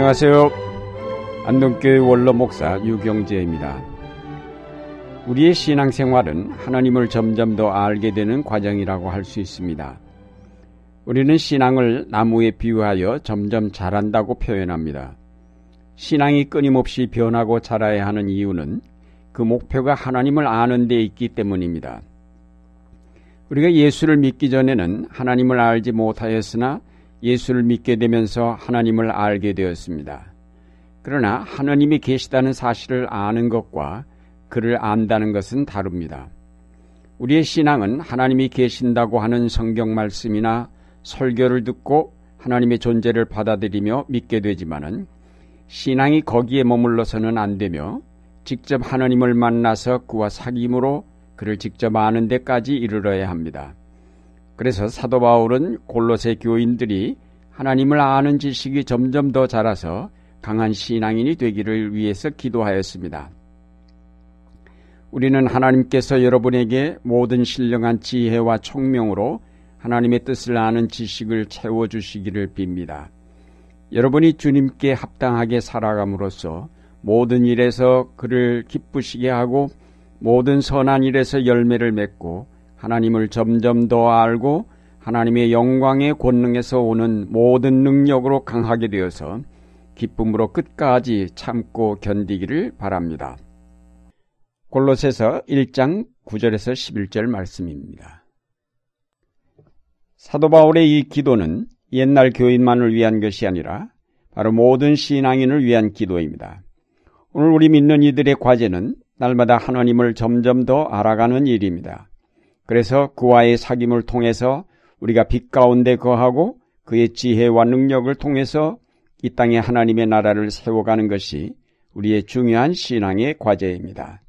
안녕하세요. 안동교회 원로 목사 유경재입니다. 우리의 신앙생활은 하나님을 점점 더 알게 되는 과정이라고 할 수 있습니다. 우리는 신앙을 나무에 비유하여 점점 자란다고 표현합니다. 신앙이 끊임없이 변하고 자라야 하는 이유는 그 목표가 하나님을 아는 데 있기 때문입니다. 우리가 예수를 믿기 전에는 하나님을 알지 못하였으나 예수를 믿게 되면서 하나님을 알게 되었습니다. 그러나 하나님이 계시다는 사실을 아는 것과 그를 안다는 것은 다릅니다. 우리의 신앙은 하나님이 계신다고 하는 성경 말씀이나 설교를 듣고 하나님의 존재를 받아들이며 믿게 되지만은 신앙이 거기에 머물러서는 안 되며 직접 하나님을 만나서 그와 사귐으로 그를 직접 아는 데까지 이르러야 합니다. 그래서 사도 바울은 골로새 교인들이 하나님을 아는 지식이 점점 더 자라서 강한 신앙인이 되기를 위해서 기도하였습니다. 우리는 하나님께서 여러분에게 모든 신령한 지혜와 총명으로 하나님의 뜻을 아는 지식을 채워주시기를 빕니다. 여러분이 주님께 합당하게 살아감으로써 모든 일에서 그를 기쁘시게 하고 모든 선한 일에서 열매를 맺고 하나님을 점점 더 알고 하나님의 영광의 권능에서 오는 모든 능력으로 강하게 되어서 기쁨으로 끝까지 참고 견디기를 바랍니다. 골로새서 1장 9절에서 11절 말씀입니다. 사도 바울의 이 기도는 옛날 교인만을 위한 것이 아니라 바로 모든 신앙인을 위한 기도입니다. 오늘 우리 믿는 이들의 과제는 날마다 하나님을 점점 더 알아가는 일입니다. 그래서 그와의 사귐을 통해서 우리가 빛 가운데 거하고 그의 지혜와 능력을 통해서 이 땅에 하나님의 나라를 세워가는 것이 우리의 중요한 신앙의 과제입니다.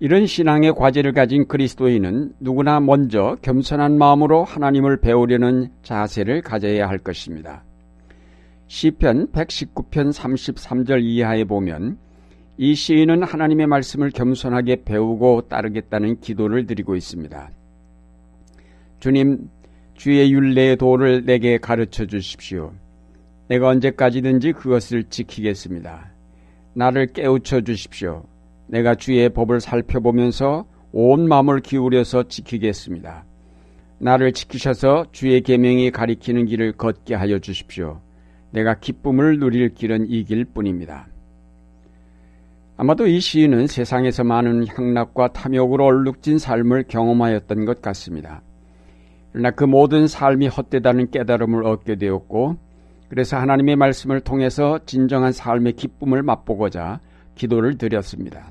이런 신앙의 과제를 가진 그리스도인은 누구나 먼저 겸손한 마음으로 하나님을 배우려는 자세를 가져야 할 것입니다. 시편 119편 33절 이하에 보면 이 시인은 하나님의 말씀을 겸손하게 배우고 따르겠다는 기도를 드리고 있습니다. 주님, 주의 윤례의 도를 내게 가르쳐 주십시오. 내가 언제까지든지 그것을 지키겠습니다. 나를 깨우쳐 주십시오. 내가 주의 법을 살펴보면서 온 마음을 기울여서 지키겠습니다. 나를 지키셔서 주의 계명이 가리키는 길을 걷게 하여 주십시오. 내가 기쁨을 누릴 길은 이 길 뿐입니다. 아마도 이 시인은 세상에서 많은 향락과 탐욕으로 얼룩진 삶을 경험하였던 것 같습니다. 그러나 그 모든 삶이 헛되다는 깨달음을 얻게 되었고, 그래서 하나님의 말씀을 통해서 진정한 삶의 기쁨을 맛보고자 기도를 드렸습니다.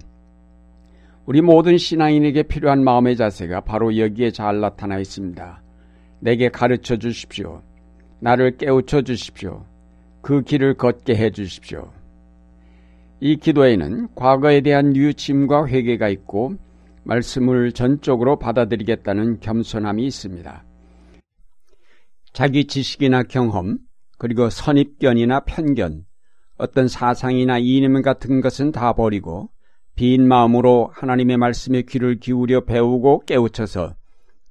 우리 모든 신앙인에게 필요한 마음의 자세가 바로 여기에 잘 나타나 있습니다. 내게 가르쳐 주십시오. 나를 깨우쳐 주십시오. 그 길을 걷게 해 주십시오. 이 기도에는 과거에 대한 뉘우침과 회개가 있고 말씀을 전적으로 받아들이겠다는 겸손함이 있습니다. 자기 지식이나 경험, 그리고 선입견이나 편견, 어떤 사상이나 이념 같은 것은 다 버리고 빈 마음으로 하나님의 말씀에 귀를 기울여 배우고 깨우쳐서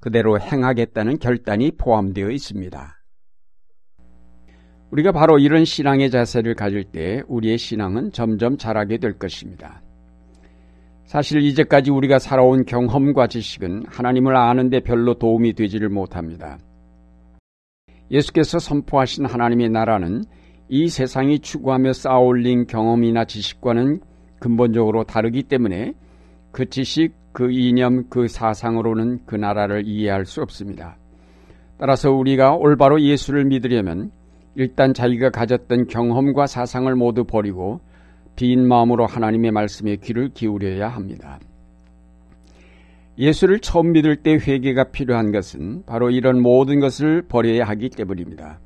그대로 행하겠다는 결단이 포함되어 있습니다. 우리가 바로 이런 신앙의 자세를 가질 때 우리의 신앙은 점점 자라게 될 것입니다. 사실 이제까지 우리가 살아온 경험과 지식은 하나님을 아는데 별로 도움이 되지를 못합니다. 예수께서 선포하신 하나님의 나라는 이 세상이 추구하며 쌓아올린 경험이나 지식과는 근본적으로 다르기 때문에 그 지식, 그 이념, 그 사상으로는 그 나라를 이해할 수 없습니다. 따라서 우리가 올바로 예수를 믿으려면 일단 자기가 가졌던 경험과 사상을 모두 버리고 빈 마음으로 하나님의 말씀에 귀를 기울여야 합니다. 예수를 처음 믿을 때 회개가 필요한 것은 바로 이런 모든 것을 버려야 하기 때문입니다.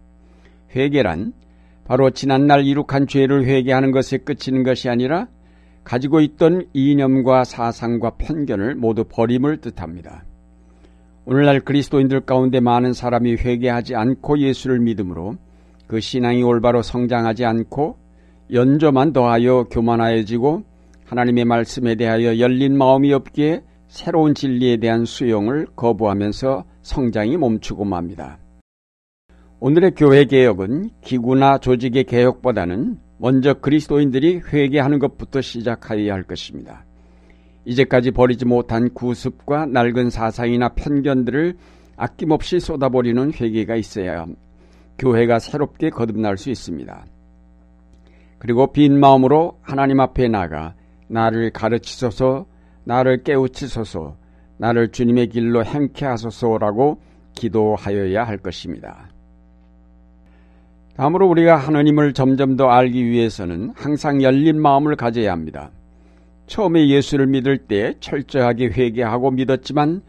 회개란 바로 지난날 이룩한 죄를 회개하는 것에 그치는 것이 아니라 가지고 있던 이념과 사상과 편견을 모두 버림을 뜻합니다. 오늘날 그리스도인들 가운데 많은 사람이 회개하지 않고 예수를 믿음으로 그 신앙이 올바로 성장하지 않고 연조만 더하여 교만하여지고 하나님의 말씀에 대하여 열린 마음이 없기에 새로운 진리에 대한 수용을 거부하면서 성장이 멈추고 맙니다. 오늘의 교회 개혁은 기구나 조직의 개혁보다는 먼저 그리스도인들이 회개하는 것부터 시작하여야 할 것입니다. 이제까지 버리지 못한 구습과 낡은 사상이나 편견들을 아낌없이 쏟아버리는 회개가 있어야 교회가 새롭게 거듭날 수 있습니다. 그리고 빈 마음으로 하나님 앞에 나가 나를 가르치소서, 나를 깨우치소서, 나를 주님의 길로 행케 하소서라고 기도하여야 할 것입니다. 다음으로 우리가 하나님을 점점 더 알기 위해서는 항상 열린 마음을 가져야 합니다. 처음에 예수를 믿을 때 철저하게 회개하고 믿었지만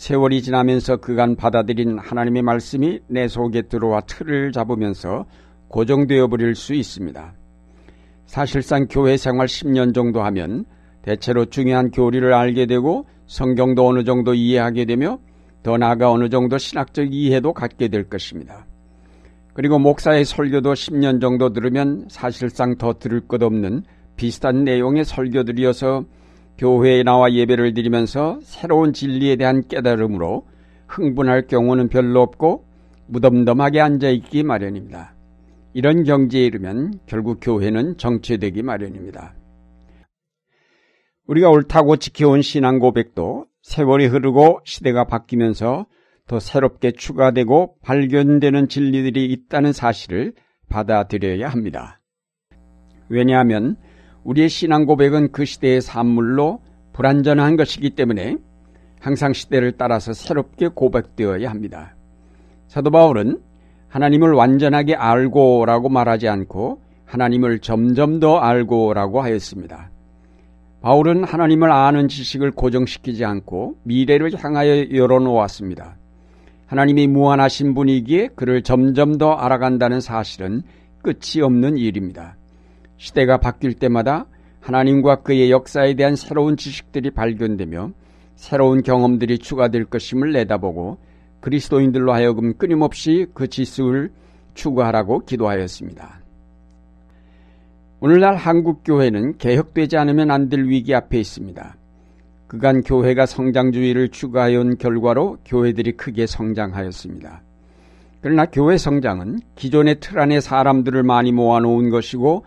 세월이 지나면서 그간 받아들인 하나님의 말씀이 내 속에 들어와 틀을 잡으면서 고정되어 버릴 수 있습니다. 사실상 교회 생활 10년 정도 하면 대체로 중요한 교리를 알게 되고 성경도 어느 정도 이해하게 되며 더 나아가 어느 정도 신학적 이해도 갖게 될 것입니다. 그리고 목사의 설교도 10년 정도 들으면 사실상 더 들을 것 없는 비슷한 내용의 설교들이어서 교회에 나와 예배를 드리면서 새로운 진리에 대한 깨달음으로 흥분할 경우는 별로 없고 무덤덤하게 앉아있기 마련입니다. 이런 경지에 이르면 결국 교회는 정체되기 마련입니다. 우리가 옳다고 지켜온 신앙 고백도 세월이 흐르고 시대가 바뀌면서 더 새롭게 추가되고 발견되는 진리들이 있다는 사실을 받아들여야 합니다. 왜냐하면 우리의 신앙 고백은 그 시대의 산물로 불완전한 것이기 때문에 항상 시대를 따라서 새롭게 고백되어야 합니다. 사도 바울은 하나님을 완전하게 알고라고 말하지 않고 하나님을 점점 더 알고라고 하였습니다. 바울은 하나님을 아는 지식을 고정시키지 않고 미래를 향하여 열어놓았습니다. 하나님이 무한하신 분이기에 그를 점점 더 알아간다는 사실은 끝이 없는 일입니다. 시대가 바뀔 때마다 하나님과 그의 역사에 대한 새로운 지식들이 발견되며 새로운 경험들이 추가될 것임을 내다보고 그리스도인들로 하여금 끊임없이 그 지식을 추구하라고 기도하였습니다. 오늘날 한국 교회는 개혁되지 않으면 안 될 위기 앞에 있습니다. 그간 교회가 성장주의를 추구하여 온 결과로 교회들이 크게 성장하였습니다. 그러나 교회 성장은 기존의 틀 안에 사람들을 많이 모아놓은 것이고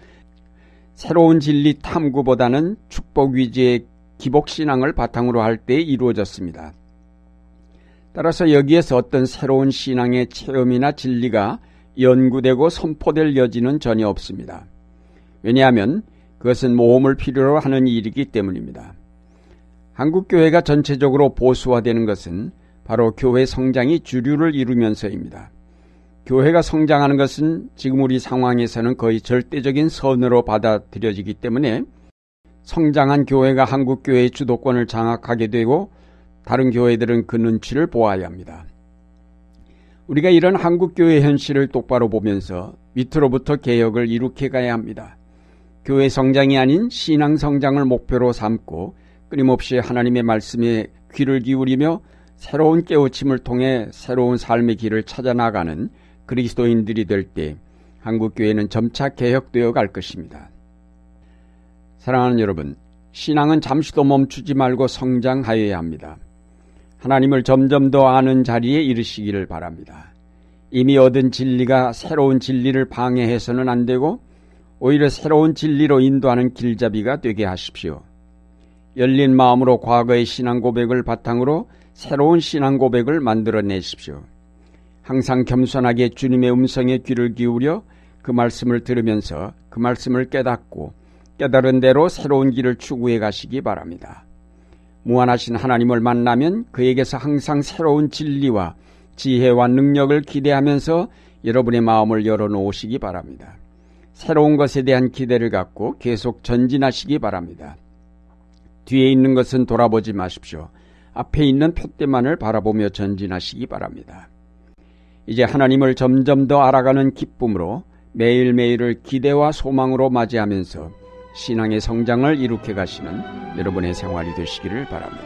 새로운 진리 탐구보다는 축복 위주의 기복신앙을 바탕으로 할 때 이루어졌습니다. 따라서 여기에서 어떤 새로운 신앙의 체험이나 진리가 연구되고 선포될 여지는 전혀 없습니다. 왜냐하면 그것은 모험을 필요로 하는 일이기 때문입니다. 한국 교회가 전체적으로 보수화되는 것은 바로 교회 성장이 주류를 이루면서입니다. 교회가 성장하는 것은 지금 우리 상황에서는 거의 절대적인 선으로 받아들여지기 때문에 성장한 교회가 한국 교회의 주도권을 장악하게 되고 다른 교회들은 그 눈치를 보아야 합니다. 우리가 이런 한국 교회 현실을 똑바로 보면서 밑으로부터 개혁을 이룩해 가야 합니다. 교회 성장이 아닌 신앙 성장을 목표로 삼고 끊임없이 하나님의 말씀에 귀를 기울이며 새로운 깨우침을 통해 새로운 삶의 길을 찾아 나가는 그리스도인들이 될 때 한국 교회는 점차 개혁되어 갈 것입니다. 사랑하는 여러분, 신앙은 잠시도 멈추지 말고 성장하여야 합니다. 하나님을 점점 더 아는 자리에 이르시기를 바랍니다. 이미 얻은 진리가 새로운 진리를 방해해서는 안 되고 오히려 새로운 진리로 인도하는 길잡이가 되게 하십시오. 열린 마음으로 과거의 신앙 고백을 바탕으로 새로운 신앙 고백을 만들어내십시오. 항상 겸손하게 주님의 음성에 귀를 기울여 그 말씀을 들으면서 그 말씀을 깨닫고 깨달은 대로 새로운 길을 추구해 가시기 바랍니다. 무한하신 하나님을 만나면 그에게서 항상 새로운 진리와 지혜와 능력을 기대하면서 여러분의 마음을 열어놓으시기 바랍니다. 새로운 것에 대한 기대를 갖고 계속 전진하시기 바랍니다. 뒤에 있는 것은 돌아보지 마십시오. 앞에 있는 표대만을 바라보며 전진하시기 바랍니다. 이제 하나님을 점점 더 알아가는 기쁨으로 매일매일을 기대와 소망으로 맞이하면서 신앙의 성장을 이룩해 가시는 여러분의 생활이 되시기를 바랍니다.